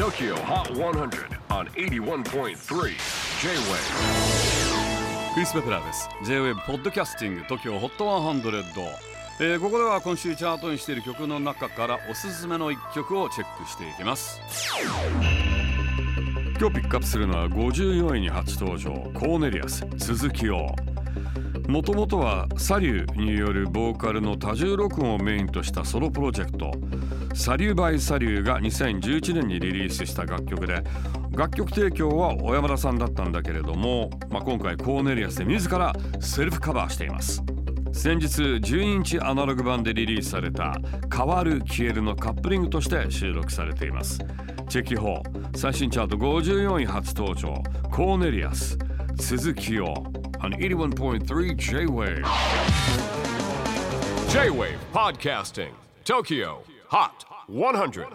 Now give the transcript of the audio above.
TOKYO HOT 100 on 81.3 J-WAVE クリス・ベプラーです。J-WAVE ポッドキャスティング TOKYO HOT 100、えーここでは今週チャートにしている曲の中からおすすめの一曲をチェックしていきます。今日ピックアップするのは54位に初登場コーネリアス続きをもともとはサリューによるボーカルの多重録音をメインとしたソロプロジェクトサリューバイサリューが2011年にリリースした楽曲で楽曲提供は小山田さんだったんだけれども、まあ、今回コーネリアスで自らセルフカバーしています。先日12インチアナログ版でリリースされた「変わる消える」のカップリングとして収録されています。チェキホー最新チャート54位初登場コーネリアス続きを on 81.3 J-Wave. J-WAVE PODCASTING TOKYO HOT 100